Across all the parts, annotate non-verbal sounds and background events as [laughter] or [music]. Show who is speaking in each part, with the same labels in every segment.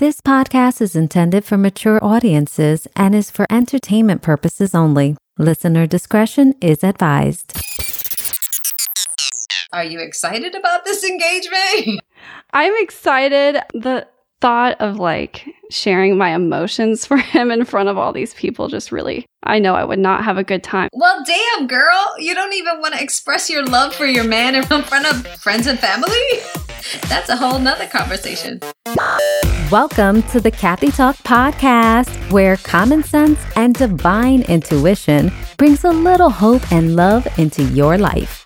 Speaker 1: This podcast is intended for mature audiences and is for entertainment purposes only. Listener discretion is advised.
Speaker 2: Are you excited about this engagement? [laughs]
Speaker 3: I'm excited. The thought of like sharing my emotions for him in front of all these people just really, I know I would not have a good time.
Speaker 2: Well, damn, girl. You don't even want to express your love for your man in front of friends and family? [laughs] That's a whole nother conversation.
Speaker 1: Welcome to the Kathy Talk podcast, where common sense and divine intuition brings a little hope and love into your life.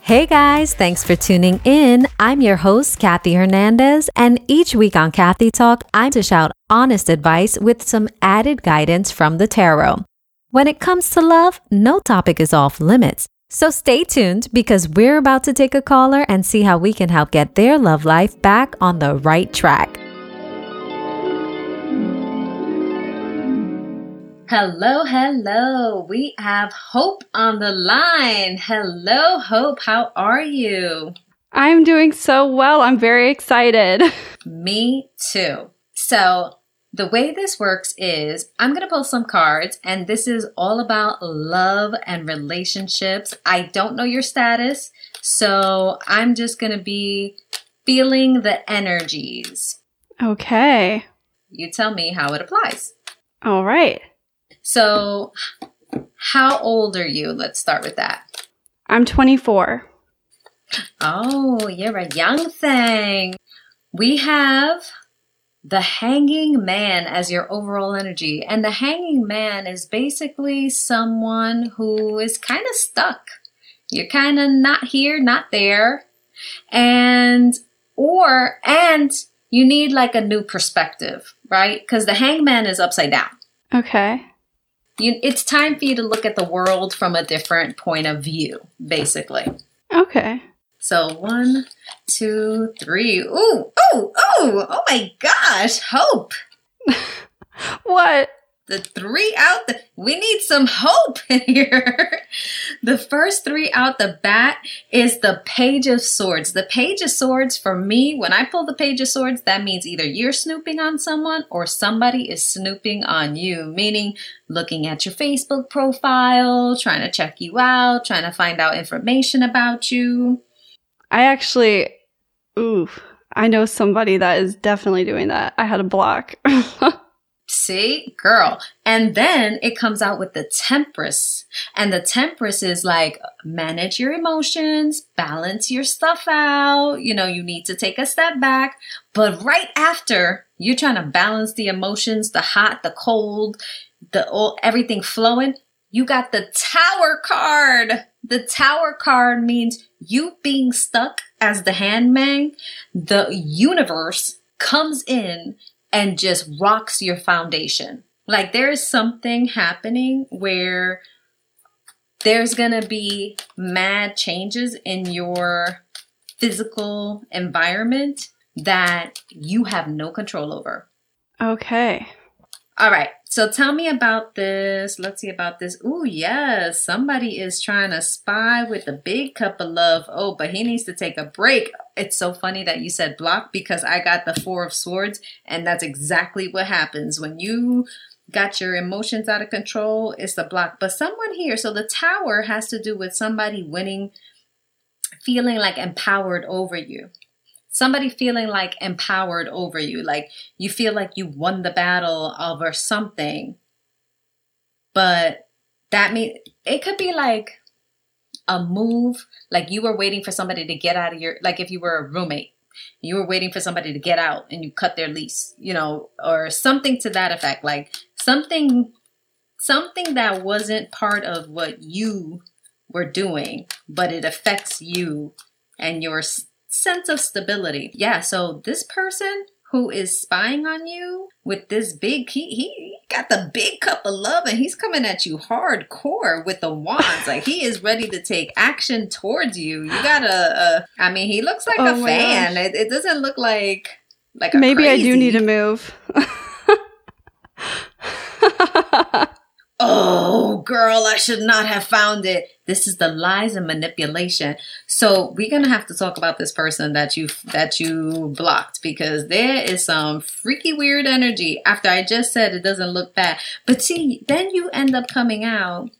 Speaker 1: Hey guys, thanks for tuning in. I'm your host, Kathy Hernandez, and each week on Kathy Talk, I'm to shout honest advice with some added guidance from the tarot. When it comes to love, no topic is off limits. So stay tuned because we're about to take a caller and see how we can help get their love life back on the right track.
Speaker 2: Hello, hello. We have Hope on the line. Hello, Hope. How are you?
Speaker 3: I'm doing so well. I'm very excited. [laughs]
Speaker 2: Me too. So, the way this works is I'm going to pull some cards, and this is all about love and relationships. I don't know your status, so I'm just going to be feeling the energies.
Speaker 3: Okay.
Speaker 2: You tell me how it applies.
Speaker 3: All right.
Speaker 2: So, how old are you? Let's start with that.
Speaker 3: I'm 24.
Speaker 2: Oh, you're a young thing. We have the hanging man as your overall energy. And the hanging man is basically someone who is kind of stuck. You're kind of not here, not there. And, or, and you need like a new perspective, right? Because the hangman is upside down.
Speaker 3: Okay
Speaker 2: you, it's time for you to look at the world from a different point of view, basically.
Speaker 3: Okay.
Speaker 2: So one, two, three. Ooh, ooh, ooh! Oh my gosh, hope. [laughs]
Speaker 3: what?
Speaker 2: the three out the we need some hope [laughs] in here the first three out the bat is the page of swords the page of swords for me when i pull the page of swords that means either you're snooping on someone or somebody is snooping on you meaning looking at your facebook profile trying to check you out trying to find out information about you
Speaker 3: i actually ooh i know somebody that is definitely doing that i had a block [laughs]
Speaker 2: See, girl. And then it comes out with the Temperance. And the Temperance is like manage your emotions, balance your stuff out. You know, you need to take a step back. But right after you're trying to balance the emotions, the hot, the cold, the all, everything flowing, you got the Tower card. The Tower card means you being stuck as the hangman. The universe comes in and just rocks your foundation. Like there is something happening where there's going to be mad changes in your physical environment that you have no control over.
Speaker 3: Okay.
Speaker 2: All right. So tell me about this. Let's see about this. Oh, yes. Somebody is trying to spy with a big cup of love. Oh, but he needs to take a break. It's so funny that you said block because I got the four of swords and that's exactly what happens when you got your emotions out of control. It's the block. But someone here, so the tower has to do with somebody winning, feeling like empowered over you somebody feeling like empowered over you, like you feel like you won the battle over something. But that means it could be like a move, like you were waiting for somebody to get out of your, like if you were a roommate, you were waiting for somebody to get out and you cut their lease, you know, or something to that effect, like something, something that wasn't part of what you were doing, but it affects you and your sense of stability. Yeah, so this person who is spying on you with this big he he got the big cup of love and he's coming at you hardcore with the wands. Like he is ready to take action towards you. You gotta uh, i mean he looks like oh a fan. it, it, doesn't look like like
Speaker 3: maybe crazy. i do need to move [laughs]
Speaker 2: girl, I should not have found it. This is the lies and manipulation. So we're gonna have to talk about this person that you that you blocked because there is some freaky weird energy. After I just said it doesn't look bad, but see, then you end up coming out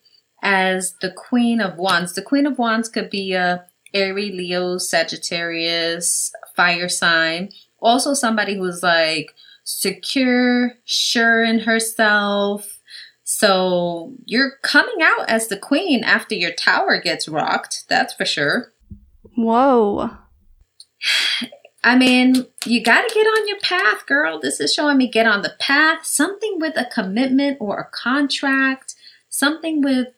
Speaker 2: as the Queen of Wands. The Queen of Wands could be a Aries, Leo, Sagittarius, fire sign. Also, somebody who's like secure, sure in herself, so you're coming out as the queen after your tower gets rocked, that's for sure.
Speaker 3: Whoa. [sighs]
Speaker 2: I mean, you got to get on your path, girl. This is showing me get on the path, something with a commitment or a contract, something with,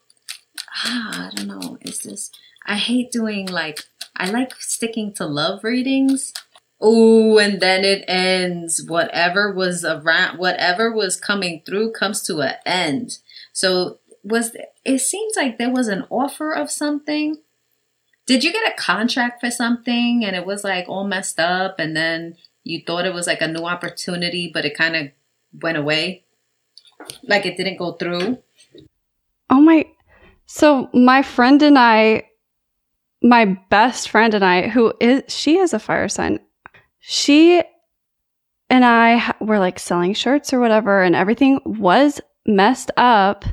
Speaker 2: ah, I don't know. Is this, I hate doing like, I like sticking to love readings. Oh, and then it ends. Whatever was around, whatever was coming through comes to an end. So was it seems like there was an offer of something. Did you get a contract for something and it was like all messed up and then you thought it was like a new opportunity but it kind of went away? Like it didn't go through?
Speaker 3: Oh my so my friend and I my best friend and I who is she is a fire sign she and I were like selling shirts or whatever, and everything was messed up.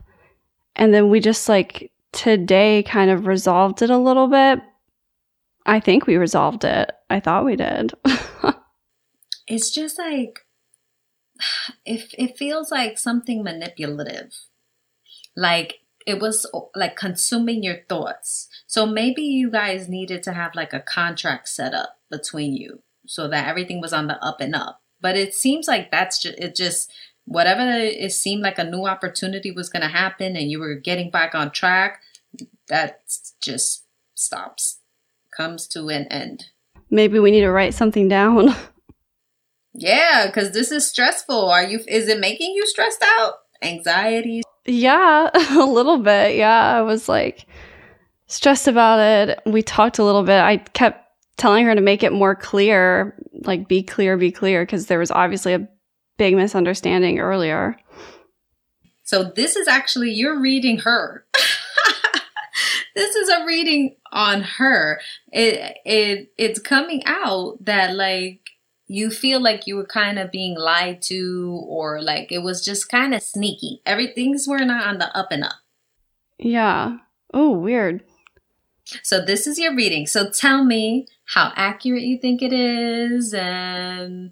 Speaker 3: And then we just like today kind of resolved it a little bit. I think we resolved it. I thought we did. [laughs]
Speaker 2: it's just like it, it feels like something manipulative. Like it was like consuming your thoughts. So maybe you guys needed to have like a contract set up between you so that everything was on the up and up. But it seems like that's just it just whatever it seemed like a new opportunity was going to happen and you were getting back on track, that just stops, comes to an end.
Speaker 3: Maybe we need to write something down. [laughs]
Speaker 2: yeah, because this is stressful. Are you? Is it making you stressed out? Anxiety?
Speaker 3: Yeah, [laughs] a little bit. Yeah, I was like stressed about it. We talked a little bit. I kept telling her to make it more clear, like be clear, be clear, because there was obviously a big misunderstanding earlier.
Speaker 2: So this is actually you're reading her. [laughs] this is a reading on her. It it it's coming out that like you feel like you were kind of being lied to or like it was just kind of sneaky. Everything's were not on the up and up.
Speaker 3: Yeah. Oh, weird.
Speaker 2: So this is your reading. So tell me how accurate you think it is and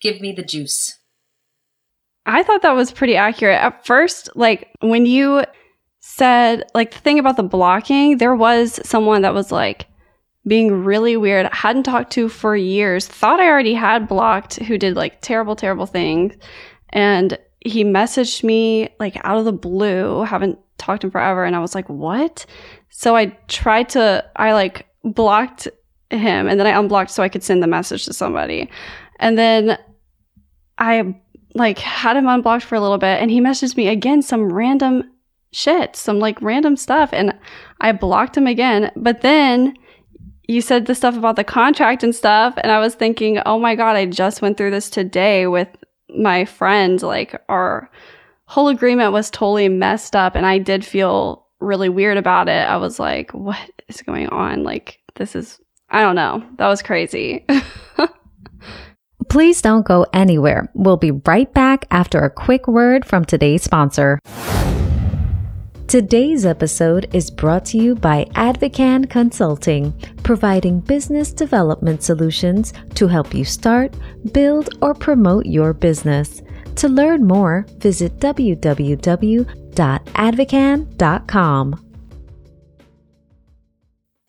Speaker 2: give me the juice.
Speaker 3: I thought that was pretty accurate. At first, like when you said, like the thing about the blocking, there was someone that was like being really weird, hadn't talked to for years, thought I already had blocked, who did like terrible, terrible things. And he messaged me like out of the blue, haven't talked to him forever. And I was like, what? So I tried to, I like blocked him and then I unblocked so I could send the message to somebody. And then I like had him unblocked for a little bit and he messaged me again some random shit, some like random stuff and I blocked him again. But then you said the stuff about the contract and stuff and I was thinking, "Oh my god, I just went through this today with my friend like our whole agreement was totally messed up and I did feel really weird about it. I was like, what is going on? Like, this is, I don't know. That was crazy. [laughs]
Speaker 1: Please don't go anywhere. We'll be right back after a quick word from today's sponsor. Today's episode is brought to you by Advocan Consulting, providing business development solutions to help you start, build, or promote your business. To learn more, visit www.advocan.com.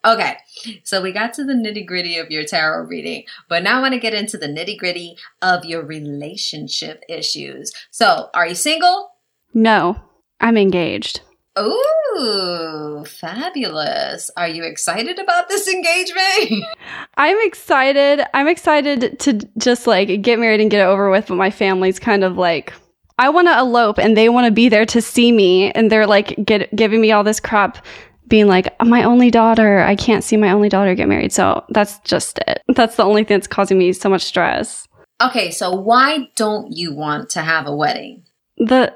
Speaker 2: Okay, so we got to the nitty gritty of your tarot reading, but now I want to get into the nitty gritty of your relationship issues. So, are you single?
Speaker 3: No, I'm engaged.
Speaker 2: Ooh, fabulous. Are you excited about this engagement? [laughs]
Speaker 3: I'm excited. I'm excited to just like get married and get it over with, but my family's kind of like I want to elope and they want to be there to see me and they're like get giving me all this crap being like oh, my only daughter, I can't see my only daughter get married. So that's just it. [laughs] That's the only thing that's causing me so much stress.
Speaker 2: Okay, so why don't you want to have a wedding?
Speaker 3: The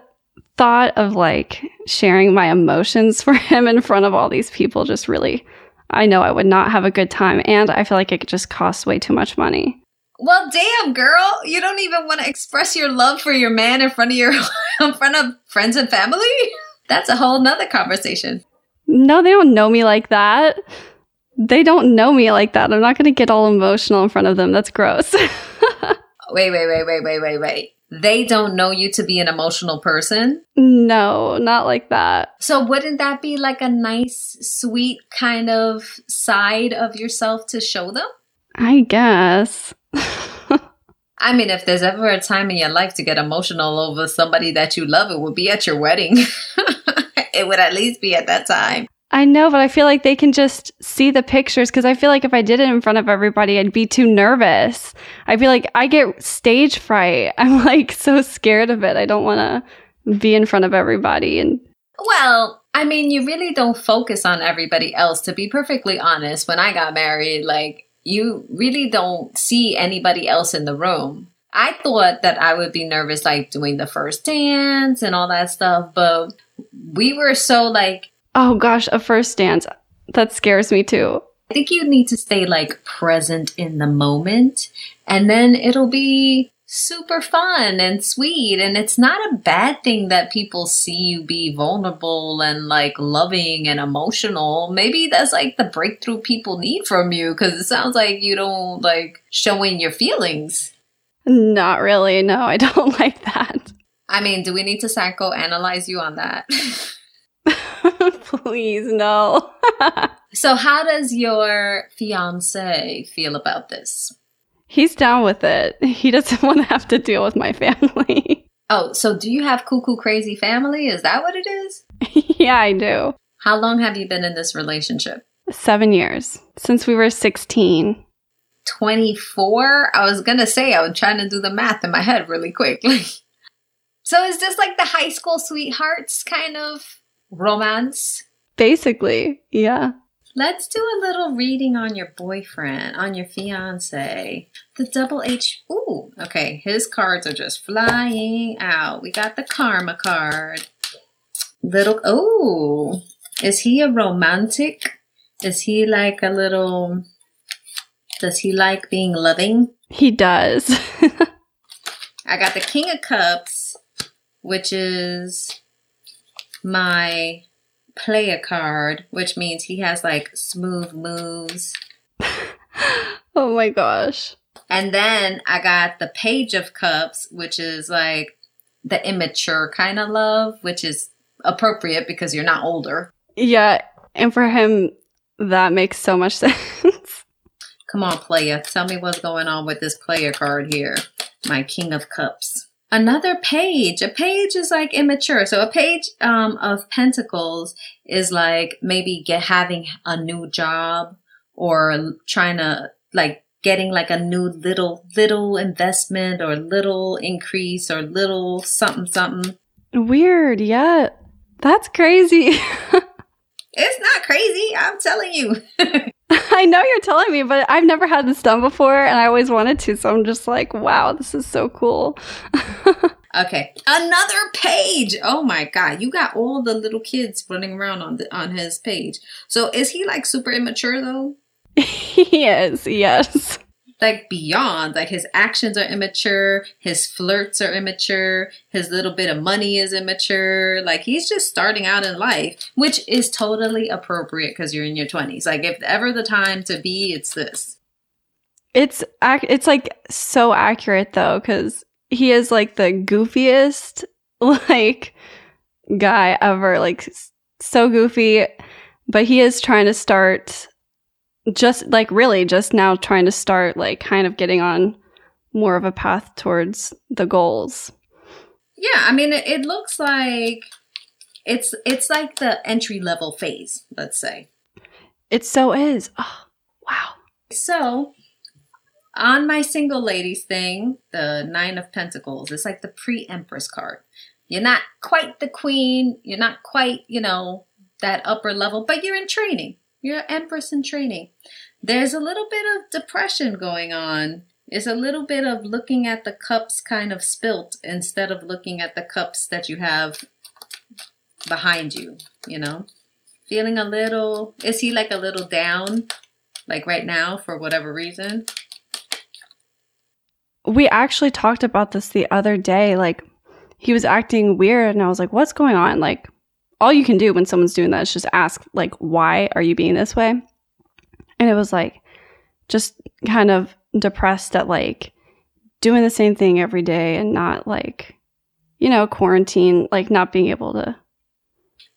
Speaker 3: thought of like sharing my emotions [laughs] for him in front of all these people just really I know I would not have a good time and I feel like it just costs way too much money.
Speaker 2: Well, damn, girl, you don't even want to express your love for your man in front of your [laughs] in front of friends and family? [laughs] That's a whole nother conversation.
Speaker 3: No, they don't know me like that. They don't know me like that. I'm not going to get all emotional in front of them. That's gross. [laughs]
Speaker 2: wait, wait, wait, wait, wait, wait, wait. They don't know you to be an emotional person?
Speaker 3: No, not like that.
Speaker 2: So, wouldn't that be like a nice, sweet kind of side of yourself to show them?
Speaker 3: I guess. [laughs]
Speaker 2: I mean, if there's ever a time in your life to get emotional over somebody that you love, it would be at your wedding. [laughs] it would at least be at that time.
Speaker 3: I know, but I feel like they can just see the pictures because I feel like if I did it in front of everybody, I'd be too nervous. I feel like I get stage fright. [laughs] I'm like so scared of it. I don't want to be in front of everybody. And
Speaker 2: well, I mean, you really don't focus on everybody else. To be perfectly honest, when I got married, like you really don't see anybody else in the room. I thought that I would be nervous, like doing the first dance and all that stuff, but we were so like,
Speaker 3: oh gosh, a first dance. That scares me too.
Speaker 2: I think you need to stay like present in the moment, and then it'll be super fun and sweet. And it's not a bad thing that people see you be vulnerable and like loving and emotional. Maybe that's like the breakthrough people need from you because it sounds like you don't like showing your feelings.
Speaker 3: Not really. No, I [laughs] don't like that.
Speaker 2: I mean, do we need to psychoanalyze you on that? [laughs]
Speaker 3: Please, no. [laughs]
Speaker 2: so, how does your fiance feel about this?
Speaker 3: He's down with it. [laughs] He doesn't want to have to deal with my family. [laughs]
Speaker 2: Oh, so do you have cuckoo crazy family? Is that what it is? [laughs]
Speaker 3: yeah, I do.
Speaker 2: How long have you been in this relationship?
Speaker 3: Seven years. Since we were 16.
Speaker 2: 24? I was going to say, I was trying to do the math in my head really quick. so is this like the high school sweethearts kind of romance?
Speaker 3: Basically, yeah.
Speaker 2: Let's do a little reading on your boyfriend, on your fiance. The double H. Ooh, okay. His cards are just flying out. We got the karma card. Little. Oh, is he a romantic? Is he like a little. Does he like being loving?
Speaker 3: He does. [laughs]
Speaker 2: I got the King of Cups, which is my player card, which means he has like smooth moves. [laughs]
Speaker 3: oh my gosh.
Speaker 2: And then I got the Page of Cups, which is like the immature kind of love, which is appropriate because you're not older.
Speaker 3: Yeah. And for him, that makes so much [laughs] sense.
Speaker 2: Come on, player. Tell me what's going on with this player card here. My King of Cups another page. A page is like immature. So a page um, of pentacles is like maybe get having a new job or trying to like getting like a new little little investment or little increase or little something something.
Speaker 3: Weird. Yeah. That's crazy. [laughs]
Speaker 2: It's not crazy. I'm telling you [laughs] [laughs]
Speaker 3: I know you're telling me, but I've never had this done before and I always wanted to. So I'm just like, wow, this is so cool. [laughs]
Speaker 2: okay. Another page. Oh my god. You got all the little kids running around on the on his page. So is he like super immature though? [laughs]
Speaker 3: he is, yes
Speaker 2: like beyond. Like his actions are immature his flirts are immature his little bit of money is immature. Like he's just starting out in life which is totally appropriate because you're in your 20s like if ever the time to be it's this.
Speaker 3: It's it's like so accurate though because he is like the goofiest [laughs] like guy ever. Like so goofy but he is trying to start just like really just now trying to start like kind of getting on more of a path towards the goals.
Speaker 2: Yeah, I mean it, it looks like it's it's like the entry level phase, let's say.
Speaker 3: It so is. Oh, wow.
Speaker 2: So, on my single ladies thing, the 9 of pentacles, it's like the pre-empress card. You're not quite the queen, you're not quite, you know, that upper level, but you're in training. You're Empress in training. There's a little bit of depression going on. It's a little bit of looking at the cups kind of spilt instead of looking at the cups that you have behind you, you know? Feeling a little, is he like a little down, like right now, for whatever reason?
Speaker 3: We actually talked about this the other day. Like, he was acting weird, and I was like, what's going on? Like, all you can do when someone's doing that is just ask, like, why are you being this way? And it was like, just kind of depressed at like doing the same thing every day and not like, you know, quarantine, like not being able to.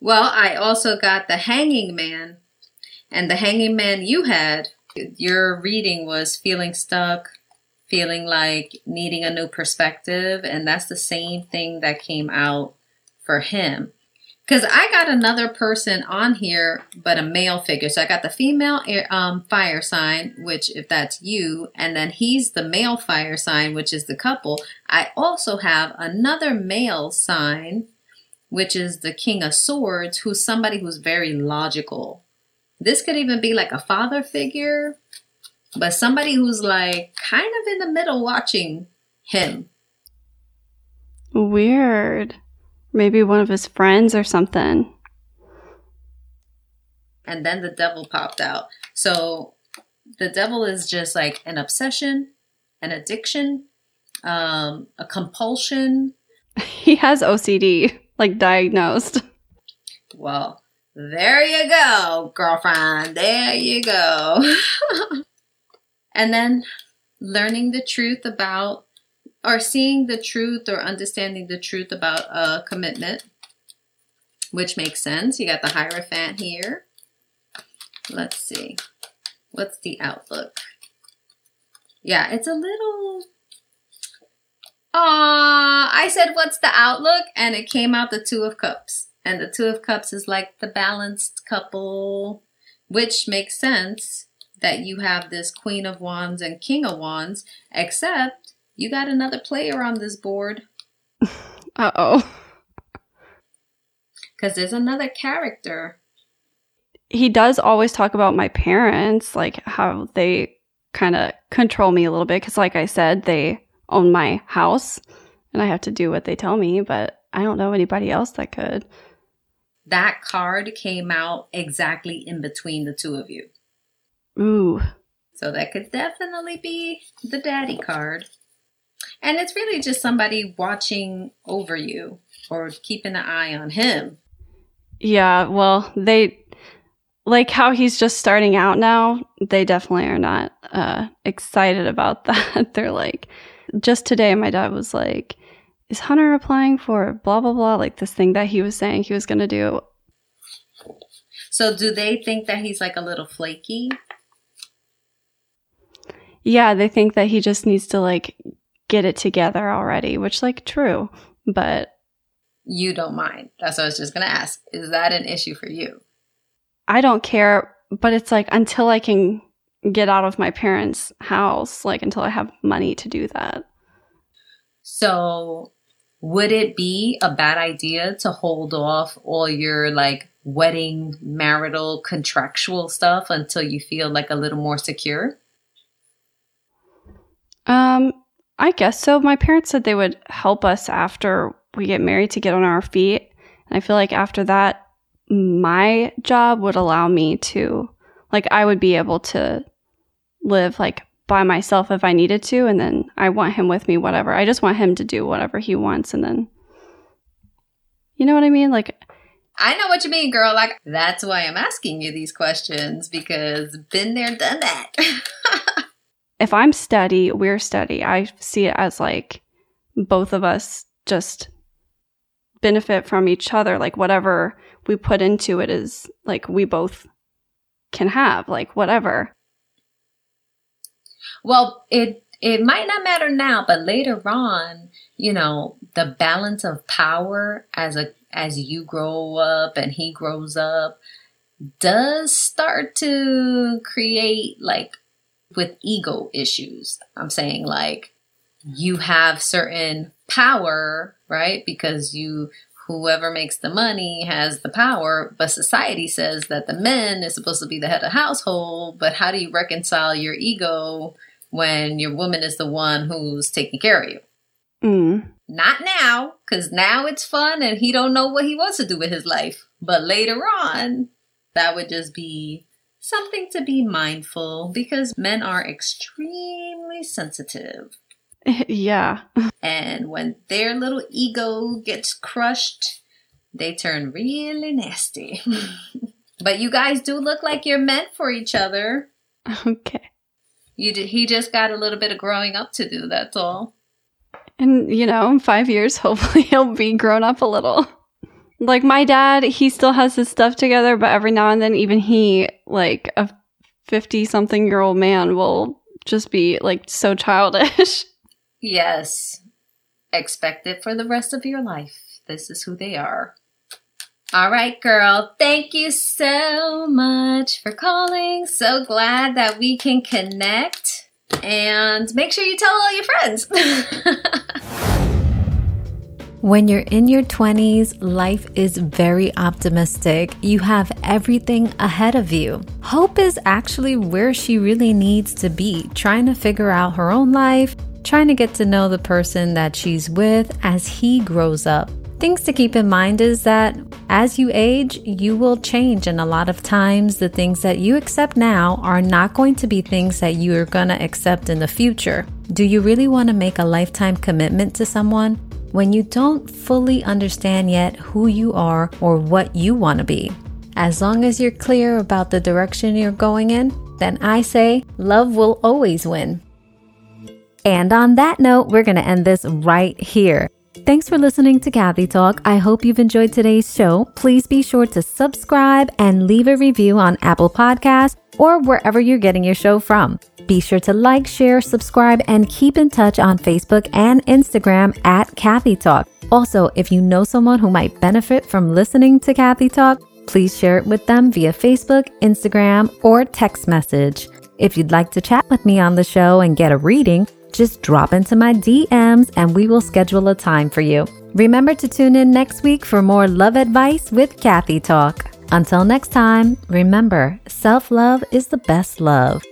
Speaker 2: Well, I also got the hanging man. And the hanging man you had, your reading was feeling stuck, feeling like needing a new perspective. And that's the same thing that came out for him. Because I got another person on here, but a male figure. So I got the female um, fire sign, which if that's you, and then he's the male fire sign, which is the couple. I also have another male sign, which is the king of swords, who's somebody who's very logical. This could even be like a father figure, but somebody who's like kind of in the middle watching him.
Speaker 3: Weird. Maybe one of his friends or something.
Speaker 2: And then the devil popped out. So the devil is just like an obsession, an addiction, um, a compulsion. [laughs]
Speaker 3: He has OCD, like diagnosed.
Speaker 2: Well, there you go, girlfriend. There you go. [laughs] and then learning the truth about or seeing the truth or understanding the truth about a commitment, which makes sense. You got the Hierophant here. Let's see. What's the outlook? Yeah, it's a little. Ah, I said, what's the outlook? And it came out the Two of Cups. And the Two of Cups is like the balanced couple, which makes sense that you have this Queen of Wands and King of Wands, except you got another player on this board.
Speaker 3: Uh oh.
Speaker 2: Because there's another character.
Speaker 3: He does always talk about my parents, like how they kind of control me a little bit. Because, like I said, they own my house and I have to do what they tell me, but I don't know anybody else that could.
Speaker 2: That card came out exactly in between the two of you.
Speaker 3: Ooh.
Speaker 2: So that could definitely be the daddy card. And it's really just somebody watching over you or keeping an eye on him.
Speaker 3: Yeah, well, they like how he's just starting out now. They definitely are not uh, excited about [laughs] that. They're like, just today, my dad was like, "Is Hunter applying for blah blah blah?" Like this thing that he was saying he was going to do.
Speaker 2: So, do they think that he's like a little flaky?
Speaker 3: Yeah, they think that he just needs to like get it together already, which like true, but
Speaker 2: you don't mind. That's what I was just going to ask. Is that an issue for you?
Speaker 3: I don't care, but it's like until I can get out of my parents' house, like until I have money to do that.
Speaker 2: So, would it be a bad idea to hold off all your like wedding, marital, contractual stuff until you feel like a little more secure?
Speaker 3: Um, I guess so. My parents said they would help us after we get married to get on our feet. And I feel like after that, my job would allow me to, like, I would be able to live like by myself if I needed to. And then I want him with me, whatever. I just want him to do whatever he wants. And then, you know what I mean? Like,
Speaker 2: I know what you mean, girl. Like, that's why I'm asking you these questions because been there, done that. [laughs]
Speaker 3: if I'm steady, we're steady. I see it as like both of us just benefit from each other. Like whatever we put into it is like we both can have, like whatever.
Speaker 2: Well, it it might not matter now, but later on, you know, the balance of power as a as you grow up and he grows up does start to create like with ego issues. I'm saying like you have certain power, right? Because you whoever makes the money has the power, but society says that the men is supposed to be the head of household, but how do you reconcile your ego when your woman is the one who's taking care of you?
Speaker 3: Mm.
Speaker 4: Not now, because now it's fun and he don't know what he wants to do with his life. But later on, that would just be something to be mindful because men are extremely sensitive. [laughs]
Speaker 3: yeah. [laughs]
Speaker 4: And when their little ego gets crushed, they turn really nasty. [laughs] but you guys do look like you're meant for each other.
Speaker 3: Okay.
Speaker 4: You did, he just got a little bit of growing up to do, that's all.
Speaker 3: And, you know, in five years, hopefully he'll be grown up a little. Like my dad, he still has his stuff together, but every now and then, even he, like a 50 something year old man, will just be like so childish. [laughs]
Speaker 4: Yes. Expect it for the rest of your life. This is who they are. All right, girl. Thank you so much for calling. So glad that we can connect. And make sure you tell all your friends. [laughs]
Speaker 2: When you're in your 20s, life is very optimistic. You have everything ahead of you. Hope is actually where she really needs to be, trying to figure out her own life, trying to get to know the person that she's with as he grows up. Things to keep in mind is that as you age, you will change, and a lot of times the things that you accept now are not going to be things that you are going to accept in the future. Do you really want to make a lifetime commitment to someone? When you don't fully understand yet who you are or what you want to be. As long as you're clear about the direction you're going in, then I say love will always win. And on that note, we're going to end this right here. Thanks for listening to Kathy Talk. I hope you've enjoyed today's show. Please be sure to subscribe and leave a review on Apple Podcasts or wherever you're getting your show from. Be sure to like, share, subscribe, and keep in touch on Facebook and Instagram at Kathy Talk. Also, if you know someone who might benefit from listening to Kathy Talk, please share it with them via Facebook, Instagram, or text message. If you'd like to chat with me on the show and get a reading, just drop into my DMs and we will schedule a time for you. Remember to tune in next week for more love advice with Kathy Talk. Until next time, remember self love is the best love.